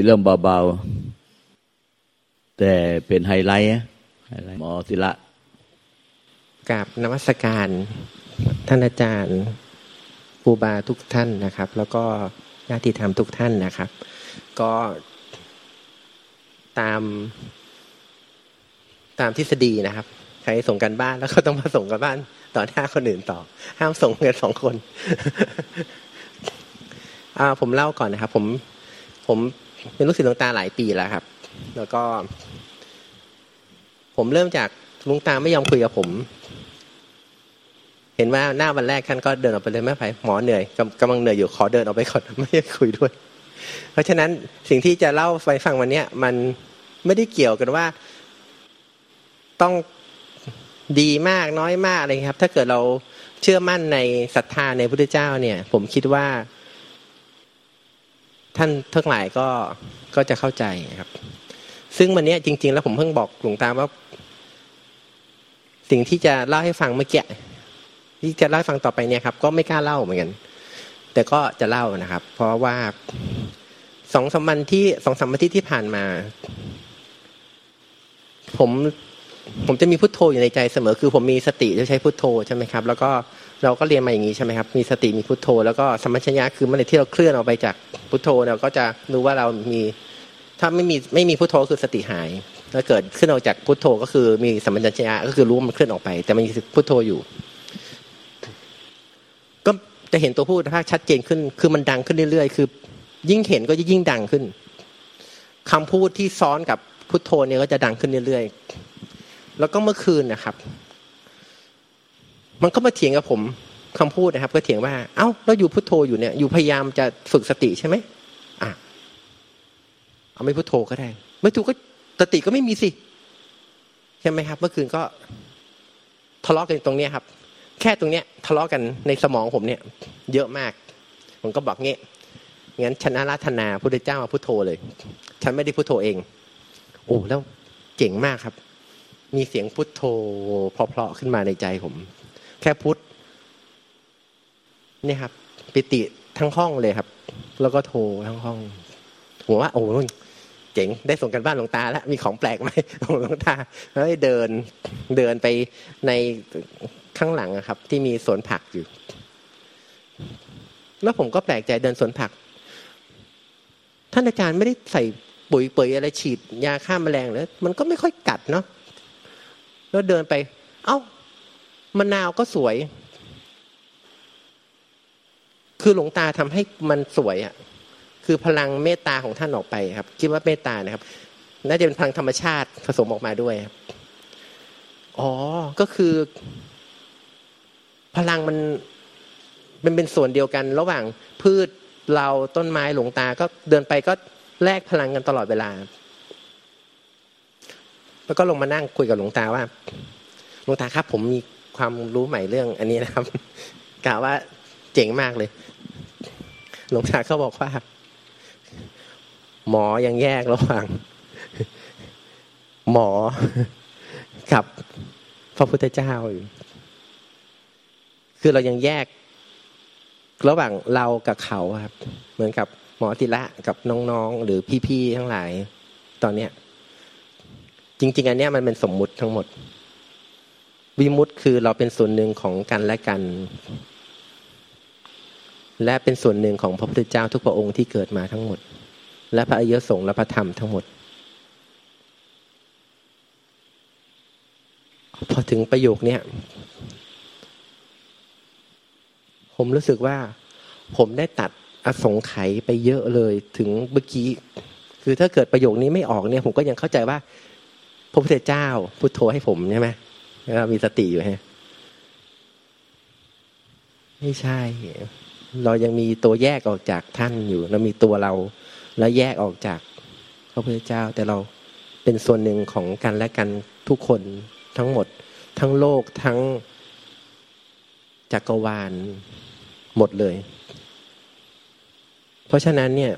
ยเรื่องเบาๆ แต่เป็นไฮไลท์หมอศิละกราบนมัสการท่านอาจารย์ครูบาทุกท่านนะครับ แล้วก็ญาติธรรมทุกท่านนะครับ ก็ตามตามทฤษฎีนะครับ ใครส่งกันบ้านแล้วก็ต้องมาส่งกันบ้านต่อหน้าคนอื่นต่อ ห้ามส่งเงินสองคนอ่าผมเล่าก่อนนะครับ ผมผม เป็นลูกศิษย์หลวงตาหลายปีแล้วครับ แล้วก็ ผมเริ่มจากหลวงตาไม่ยอมคุยกับผม เห็นว่าหน้าวันแรกท่านก็เดินออกไปเลยไม่ไปหมอเหนื่อยกำลังเหนื่อยอยู่ขอเดินออกไปก่อนไม่ได้คุยด้วย เพราะฉะนั้นสิ่งที่จะเล่าไปฟังวันนี้มันไม่ได้เกี่ยวกันว่าต้องดีมากน้อยมากอะไรครับ ถ้าเกิดเราเชื่อมั่นในศรัทธาในพระพุทธเจ้าเนี่ย ผมคิดว่า ท่านทั้งหลายก็ก็จะเข้าใจครับ ซึ่งวันนี้จริง ๆ แล้วผมเพิ่งบอกหลวงตาว่า สิ่งที่จะเล่าให้ฟังเมื่อกี้ที่จะเล่าให้ฟังต่อไปเนี่ยครับ ก็ไม่กล้าเล่าเหมือนกัน แต่ก็จะเล่านะครับ เพราะว่าสองสามวันที่สองสามวันที่ที่ผ่านมา ผมผมจะมีพุทโธอยู่ในใจเสมอ คือผมมีสติจะใช้พุทโธใช่ไหมครับ แล้วก็ เราก็เรียนมาอย่างนี้ใช่ไหมครับ มีสติมีพุทโธ แล้วก็สมัชญะคือเมื่อไหร่ที่เราเคลื่อนออกไปจากพุทโธเราก็จะรู้ว่าเรามีถ้าไม่มีไม่มีพุทโธคือสติหายถ้าเกิดขึ้นออกจากพุทโธก็คือมีสมัญญะก็คือรู้มันเคลื่อนออกไป แต่มันมีพุทโธอยู่ ก็จะเห็นตัวพูดภาชัดเจนขึ้น คือมันดังขึ้นเรื่อยๆ คือ ยิ่งเห็นก็จะยิ่งดังขึ้นคำพูดที่ซ้อนกับพุทโธเนี่ยก็จะดังขึ้นเรื่อยๆ แล้วก็เมื่อคืนนะครับ มันก็มาเถียงกับผมคำพูดนะครับ ก็เถียงว่า เอ้าเราอยู่พุทโธอยู่เนี่ย อยู่พยายามจะฝึกสติใช่ไหมอะเอาไม่พุทโธก็ได้ ไม่ถูกก็สติก็ไม่มีสิใช่ไหมครับ เมื่อคืนก็ทะเลาะกันตรงเนี้ยครับ แค่ตรงเนี้ยทะเลาะกันในสมองผมเนี่ย เยอะมาก ผมก็บอกเงี้ยงั้นฉันอาราธนาพระเจ้ามาพุทโธเลย ฉันไม่ได้พุทโธเอง โอ้แล้วเจ๋งมากครับ มีเสียงพุทโธเพลาะๆขึ้นมาในใจผม แค่พุทนี่ครับ ปิติทั้งห้องเลยครับ แล้วก็โทรทั้งห้องผมว่า โอ้เจ๋งได้ส่งกันบ้านหลวงตาแล้วมีของแปลกไหมหลวงตาแล้วเดินเดินไปในข้างหลังครับ ที่มีสวนผักอยู่ แล้วผมก็แปลกใจเดินสวนผัก ท่านอาจารย์ไม่ได้ใส่ปุ๋ยเปื่อยอะไรฉีดยาฆ่าแมลงเลยมันก็ไม่ค่อยกัดเนาะแล้วเดินไป เอา้า มะนาวก็สวย คือหลวงตาทำให้มันสวยอะ คือพลังเมตตาของท่านออกไปครับ คิดว่าเมตตานะครับ น่าจะเป็นพลังธรรมชาติผสมออกมาด้วยครับอ๋อ ก็คือ พลังมันมันเป็นส่วนเดียวกัน ระหว่างพืชเราต้นไม้หลวงตาก็เดินไปก็แลกพลังกันตลอดเวลา แล้วก็ลงมานั่งคุยกับหลวงตาว่า หลวงตาครับ ผมมี ความรู้ใหม่เรื่องอันนี้นะครับกล่าวว่าเจ๋งมากเลย หลวงตาเขาบอกว่า หมอยังแยกระหว่าง หมอกับพระพุทธเจ้าอยู่คือเรายังแยก ระหว่างเรากับเขาครับ เหมือนกับหมอติละกับน้องๆ หรือพี่ๆทั้งหลาย ตอนเนี้ย จริง ๆ อันนี้มันเป็นสมมุติทั้งหมด วิมุตต์คือเราเป็นส่วนหนึ่งของกันและกัน และเป็นส่วนหนึ่งของพระพุทธเจ้าทุกพระองค์ที่เกิดมาทั้งหมด และพระอริยสงฆ์และพระธรรมทั้งหมด พอถึงประโยคนี้ผมรู้สึกว่า ผมได้ตัดอสงไขยไปเยอะเลยถึงเมื่อกี้ คือถ้าเกิดประโยคนี้ไม่ออกเนี่ย ผมก็ยังเข้าใจว่าพระพุทธเจ้าพุทโธให้ผมใช่ไหม แล้วมีสติอยู่ฮะไม่ใช่ เรายังมีตัวแยกออกจากท่านอยู่เรามีตัวเรา แล้วแยกออกจากพระพุทธเจ้า แต่เราเป็นส่วนหนึ่งของกันและกันทุกคนทั้งหมด ทั้งโลกทั้งจักรวาลหมดเลย เพราะฉะนั้นเนี่ย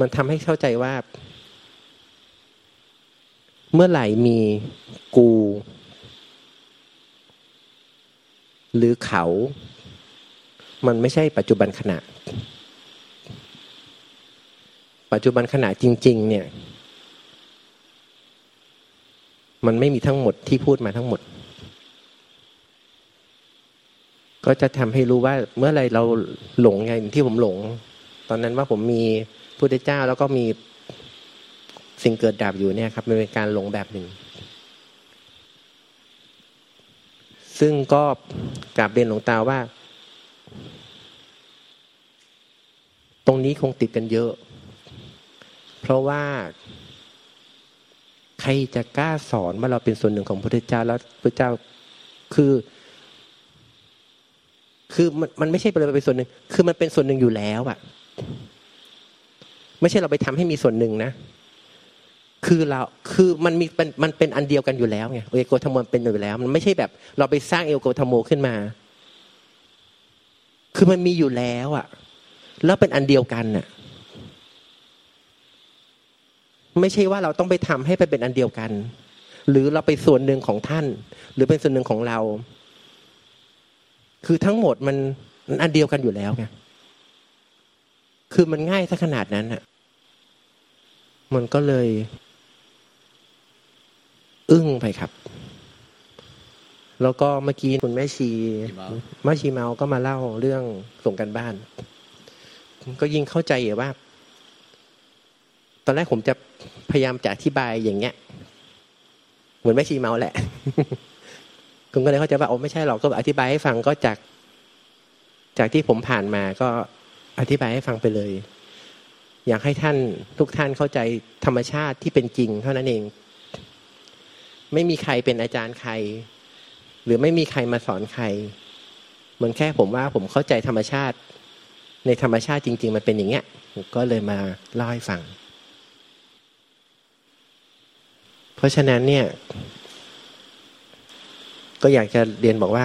มันทำให้เข้าใจว่า เมื่อไหร่มีกู หรือเขา มันไม่ใช่ปัจจุบันขณะ ปัจจุบันขณะจริง ๆ เนี่ย มันไม่มีทั้งหมดที่พูดมาทั้งหมด ก็จะทำให้รู้ว่าเมื่อไรเราหลงไงที่ผมหลง ตอนนั้นว่าผมมีพุทธเจ้าแล้วก็มี สิ่งเกิดดับอยู่เนี่ยครับมันเป็นการหลงแบบหนึ่ง ซึ่งก็กราบเรียนหลวงตาว่า ตรงนี้คงติดกันเยอะ เพราะว่า ใครจะกล้าสอนว่าเราเป็นส่วนหนึ่งของพระพุทธเจ้าแล้วพระเจ้าคือ คือมันมันไม่ใช่เป็นส่วนหนึ่ง คือมันเป็นส่วนหนึ่งอยู่แล้วอะไม่ใช่เราไปทำให้มีส่วนหนึ่งนะ คือเราคือมันมีเป็นมันเป็นอันเดียวกันอยู่แล้วไงเอโกธรรมเป็นอยู่แล้ว มันไม่ใช่แบบ เราไปสร้างเอโกธรรมขึ้นมา คือมันมีอยู่แล้วอะ่ะ แล้วเป็นอันเดียวกันน่ะ ไม่ใช่ว่าเราต้องไปทำให้ไปเป็นอันเดียวกัน หรือเราไปส่วนหนึ่งของท่าน หรือเป็นส่วนหนึ่งของเรา คือทั้งหมดมันอันเดียวกันอยู่แล้วไงคือมันง่ายซะขนาดนั้นอะมันก็เลย อึ้งไปครับ แล้วก็เมื่อกี้คุณแม่ชีแม่ชีเมาก็มาเล่าเรื่องส่งกันบ้าน ก็ยิ่งเข้าใจว่า ตอนแรกผมจะพยายามจะอธิบายอย่างเงี้ย เหมือนแม่ชีเมาแหละคุณก็เลยเข้าใจว่าโอ้ไม่ใช่หรอกก็อธิบายให้ฟังก็จาก จากที่ผมผ่านมาก็อธิบายให้ฟังไปเลย อยากให้ท่านทุกท่านเข้าใจธรรมชาติที่เป็นจริง เท่านั้นเอง ไม่มีใครเป็นอาจารย์ใคร หรือไม่มีใครมาสอนใครเหมือนแค่ผมว่าผมเข้าใจธรรมชาติ ในธรรมชาติจริง ๆ มันเป็นอย่างเงี้ยก็เลยมาเล่าให้ฟัง เพราะฉะนั้นเนี่ยก็อยากจะเรียนบอกว่า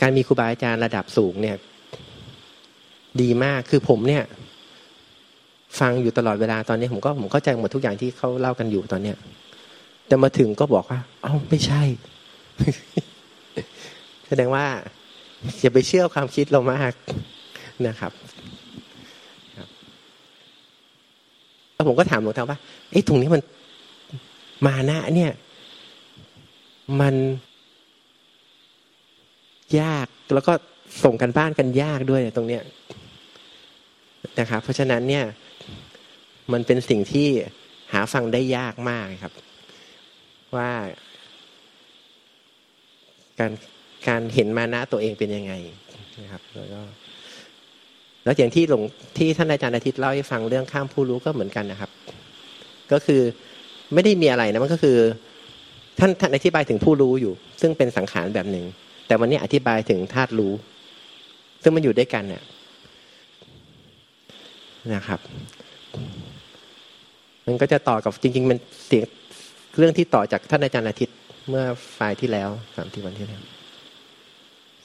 การมีครูบาอาจารย์ระดับสูงเนี่ย ดีมากคือผมเนี่ย ฟังอยู่ตลอดเวลาตอนนี้ผมก็ผมเข้าใจหมดทุกอย่างที่เขาเล่ากันอยู่ตอนเนี้ย แต่มาถึงก็บอกว่า เอ้าไม่ใช่ แสดงว่าอย่าไปเชื่อความคิดเรามากนะครับแล้วผมก็ถามหลวงตาว่าไอ้ตรงนี้มันมานะ เนี่ย มันยากแล้วก็ส่งกันบ้านกันยากด้วยตรงเนี้ยนะครับเพราะฉะนั้นเนี่ย มันเป็นสิ่งที่หาฟังได้ยากมากครับ ว่าการการเห็นมานะตัวเองเป็นยังไงนะครับ แล้วก็แล้วอย่างที่หลวงที่ท่านอาจารย์อาทิตย์เล่าให้ฟังเรื่องข้ามผู้รู้ก็เหมือนกันนะครับ ก็คือไม่ได้มีอะไรนะมันก็คือ ท่านท่านอธิบายถึงผู้รู้อยู่ ซึ่งเป็นสังขารแบบหนึ่งแต่วันนี้อธิบายถึงธาตุรู้ ซึ่งมันอยู่ด้วยกันเนี่ยนะครับ มันก็จะต่อกับจริง ๆ มันเสียง เรื่องที่ต่อจากท่านอาจารย์อาทิตย์เมื่อฝ่ายที่แล้วสามที่วันที่แล้ว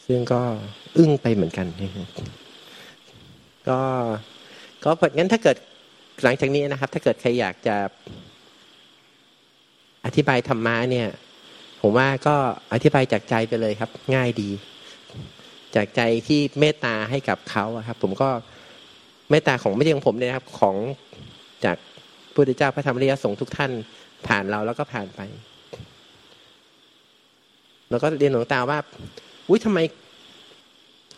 ซึ่งก็อึ้งไปเหมือนกันก็ก็เพราะงั้นถ้าเกิดหลังจากนี้นะครับ ถ้าเกิดใครอยากจะอธิบายธรรมะเนี่ย ผมว่าก็อธิบายจากใจไปเลยครับ ง่ายดี จากใจที่เมตตาให้กับเขาครับ ผมก็เมตตาของไม่ใช่ของผมเลยครับ ของจากพระพุทธเจ้าพระธรรมริยสงฆ์ทุกท่าน ผ่านเราแล้วก็ผ่านไป แล้วก็เรียนหลวงตาว่าอุ้ยทำไม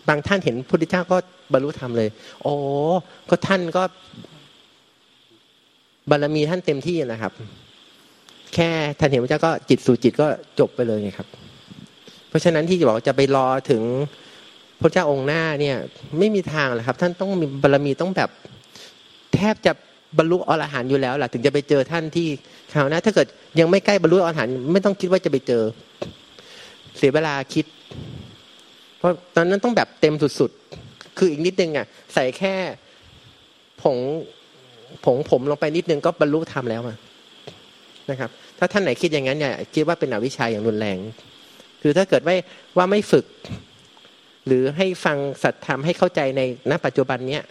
บางท่านเห็นพุทธเจ้าก็บรรลุธรรมเลย โอ้ก็ท่านก็บารมีท่านเต็มที่นะครับ แค่ท่านเห็นพระเจ้าก็จิตสู่จิตก็จบไปเลยไงครับ เพราะฉะนั้นที่จะบอกจะไปรอถึงพระเจ้าองค์หน้าเนี่ย ไม่มีทางเลยครับ ท่านต้องมีบารมีต้องแบบ แทบจะ บรรลุอรหันต์อยู่แล้วล่ะถึงจะไปเจอท่านที่คราวหน้าถ้าเกิดยังไม่ใกล้บรรลุอรหันต์ไม่ต้องคิดว่าจะไปเจอ เสียเวลาคิด เพราะตอนนั้นต้องแบบเต็มสุดๆ คืออีกนิดนึงอะ ใส่แค่ผงผงผมลงไปนิดนึงก็บรรลุธรรมแล้วนะครับ ถ้าท่านไหนคิดอย่างนั้นเนี่ยคิดว่าเป็นอวิชชาอย่างรุนแรง คือถ้าเกิดว่าว่าไม่ฝึก หรือให้ฟังสัตธรรมให้เข้าใจในณปัจจุบันเนี้ย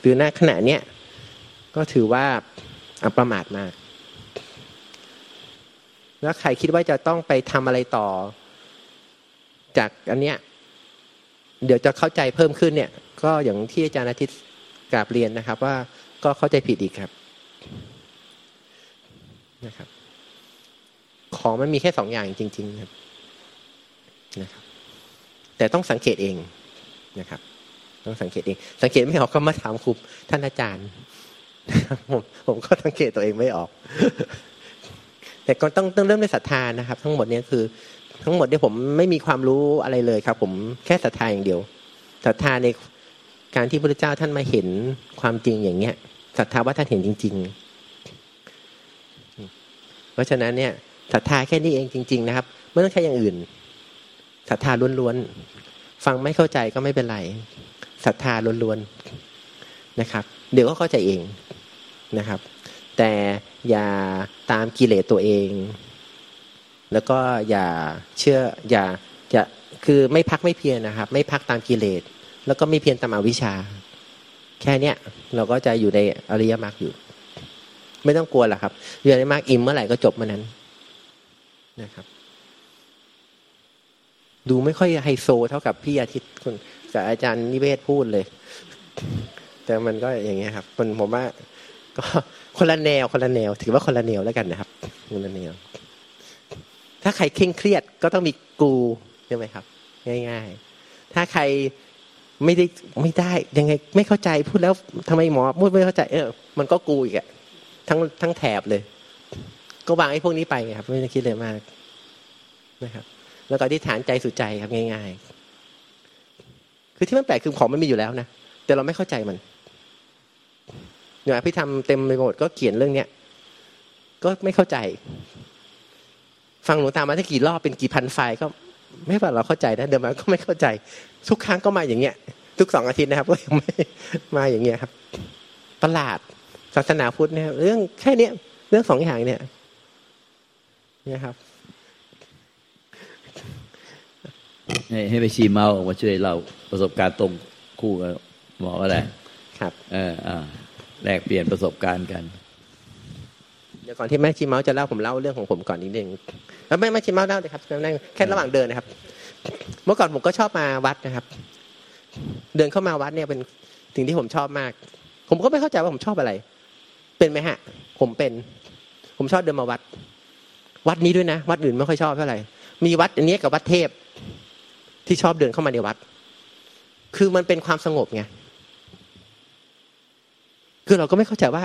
หรือณขณะเนี้ย ก็ถือว่าอัประมาทมาก แล้วใครคิดว่าจะต้องไปทำอะไรต่อ จากอันเนี้ย เดี๋ยวจะเข้าใจเพิ่มขึ้นเนี่ย ก็อย่างที่อาจารย์อาทิตย์กราบเรียนนะครับ ว่าก็เข้าใจผิดอีกครับนะครับ ของมันมีแค่สองอย่างจริง ๆ ครับนะครับ แต่ต้องสังเกตเองนะครับ ต้องสังเกตเอง สังเกตไม่ออกก็มาถามครูท่านอาจารย์ ผมผมก็สังเกตตัวเองไม่ออก แต่ก็ต้องต้องเริ่มด้วยศรัทธานะครับ ทั้งหมดนี้คือ ทั้งหมดเนี่ยผมไม่มีความรู้อะไรเลยครับ ผมแค่ศรัทธาอย่างเดียวศรัทธาในการที่พระเจ้าท่านมาเห็นความจริงอย่างเงี้ยศรัทธาว่าท่านเห็นจริง ๆ เพราะฉะนั้นเนี่ยศรัทธาแค่นี้เองจริง ๆ นะครับไม่ต้องใช้อย่างอื่นศรัทธาล้วนๆฟังไม่เข้าใจก็ไม่เป็นไรศรัทธาล้วนๆ นะครับ เดี๋ยวก็เข้าใจเองนะครับ แต่อย่าตามกิเลสตัวเอง แล้วก็อย่าเชื่ออย่าจะคือไม่พักไม่เพียรนะครับ ไม่พักตามกิเลส แล้วก็ไม่เพียรตามอวิชชา แค่เนี้ยเราก็จะอยู่ในอริยมรรคอยู่ ไม่ต้องกลัวหรอกครับอยู่ในมรรคอิ่มเมื่อไหร่ก็จบเมื่อนั้นนะครับ ดูไม่ค่อยไฮโซเท่ากับพี่อาทิตย์คุณกับอาจารย์นิเวศพูดเลย แต่มันก็อย่างเงี้ยครับคนผมว่าก็คนละแนวคนละแนว ถือว่าคนละแนวแล้วกันนะครับคนละแนว ถ้าใครเคร่งเครียดก็ต้องมีกูใช่ไหมครับ ง่าย ๆ ถ้าใครไม่ได้ไม่ได้ ยังไง ไม่เข้าใจพูดแล้วทำไมหมอพูดไม่เข้าใจ เออมันก็กูอีกอะทั้งทั้งแถบเลย ก็วางไอ้พวกนี้ไปครับ ไม่ต้องคิดเลยมากนะครับ แล้วก็ที่ฐานใจสุดใจครับง่าย ๆ คือที่มันแปลกคือของมันมีอยู่แล้วนะแต่เราไม่เข้าใจมัน เนี่ยพี่ทำเต็มไปหมดก็เขียนเรื่องเนี้ยก็ไม่เข้าใจ ฟังหลวงตามาถ้ากี่รอบเป็นกี่พันไฟล์ก็ ไม่ว่าเราเข้าใจนะเดิมมาก็ไม่เข้าใจ ทุกครั้งก็มาอย่างเงี้ย ทุกสองอาทิตย์นะครับก็ยังไม่มาอย่างเงี้ยครับประหลาดศาสนาพุทธเนี่ยเรื่องแค่เนี้ยเรื่องสองอย่างเนี่ยเนี่ยครับให้ให้ไปชีเมาออกมาช่วยเราประสบการณ์ตรงคู่กับหมอก็ได้ครับ เอออ่า แลกเปลี่ยนประสบการณ์กัน เดี๋ยวก่อนที่แม่ชีเมาส์จะเล่าผมเล่าเรื่องของผมก่อนนิดนึงแล้วแม่แม่ชีเมาส์เล่าเลยครับแค่ระหว่างเดินนะครับ เมื่อก่อนผมก็ชอบมาวัดนะครับ เดินเข้ามาวัดเนี่ยเป็นสิ่งที่ผมชอบมาก ผมก็ไม่เข้าใจว่าผมชอบอะไร เป็นไหมฮะ ผมเป็น ผมชอบเดินมาวัด วัดนี้ด้วยนะ วัดอื่นไม่ค่อยชอบเท่าไหร่ มีวัดอันนี้กับวัดเทพที่ชอบเดินเข้ามาในวัด คือมันเป็นความสงบไง คือเราก็ไม่เข้าใจว่า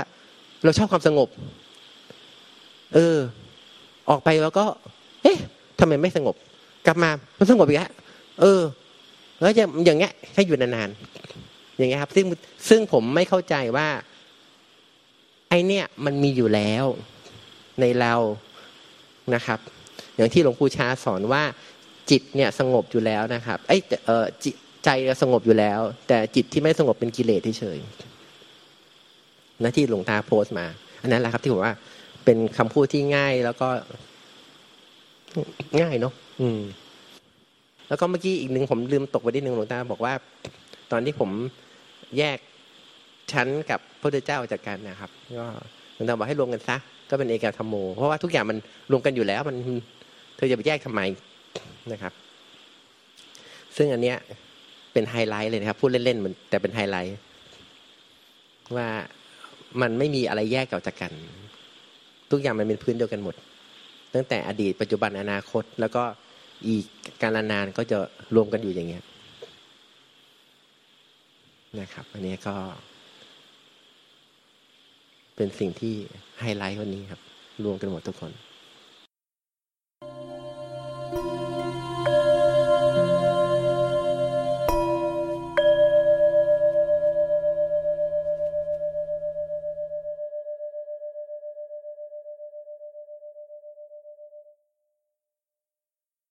เราชอบความสงบ เออ ออกไปแล้วก็ เอ๊ะทำไมไม่สงบ กลับมามันสงบอีกแล้วเออ แล้วจะอย่างเงี้ยให้อยู่นานๆอย่างเงี้ยครับ ซึ่งซึ่งผมไม่เข้าใจว่า ไอเนี่ยมันมีอยู่แล้วในเรานะครับ อย่างที่หลวงปู่ชาสอนว่า จิตเนี่ยสงบอยู่แล้วนะครับไอ้เออจิตใจสงบอยู่แล้ว แต่จิตที่ไม่สงบเป็นกิเลสเฉยๆ นะที่หลวงตาโพสต์มา อันนั้นแหละครับที่ผมว่าเป็นคำพูดที่ง่ายแล้วก็ง่ายเนาะอืม แล้วก็เมื่อกี้อีกหนึ่งผมลืมตกไปนิดหนึ่งหลวงตาบอกว่า ตอนที่ผมแยกชั้นกับพระพุทธเจ้าจากกันนะครับ ก็หลวงตาบอกให้รวมกันซะก็เป็นเอกธรรมโม เพราะว่าทุกอย่างมันรวมกันอยู่แล้วมันเธอจะไปแยกทำไมนะครับ ซึ่งอันเนี้ยเป็นไฮไลท์เลยนะครับ พูดเล่นๆมันแต่เป็นไฮไลท์ว่า มันไม่มีอะไรแยกออกจากกัน ทุกอย่างมันเป็นพื้นเดียวกันหมด ตั้งแต่อดีตปัจจุบันอนาคต แล้วก็อีกกาลนานก็จะรวมกันอยู่อย่างเงี้ยนะครับ อันนี้ก็ เป็นสิ่งที่ไฮไลท์วันนี้ครับ รวมกันหมดทุกคน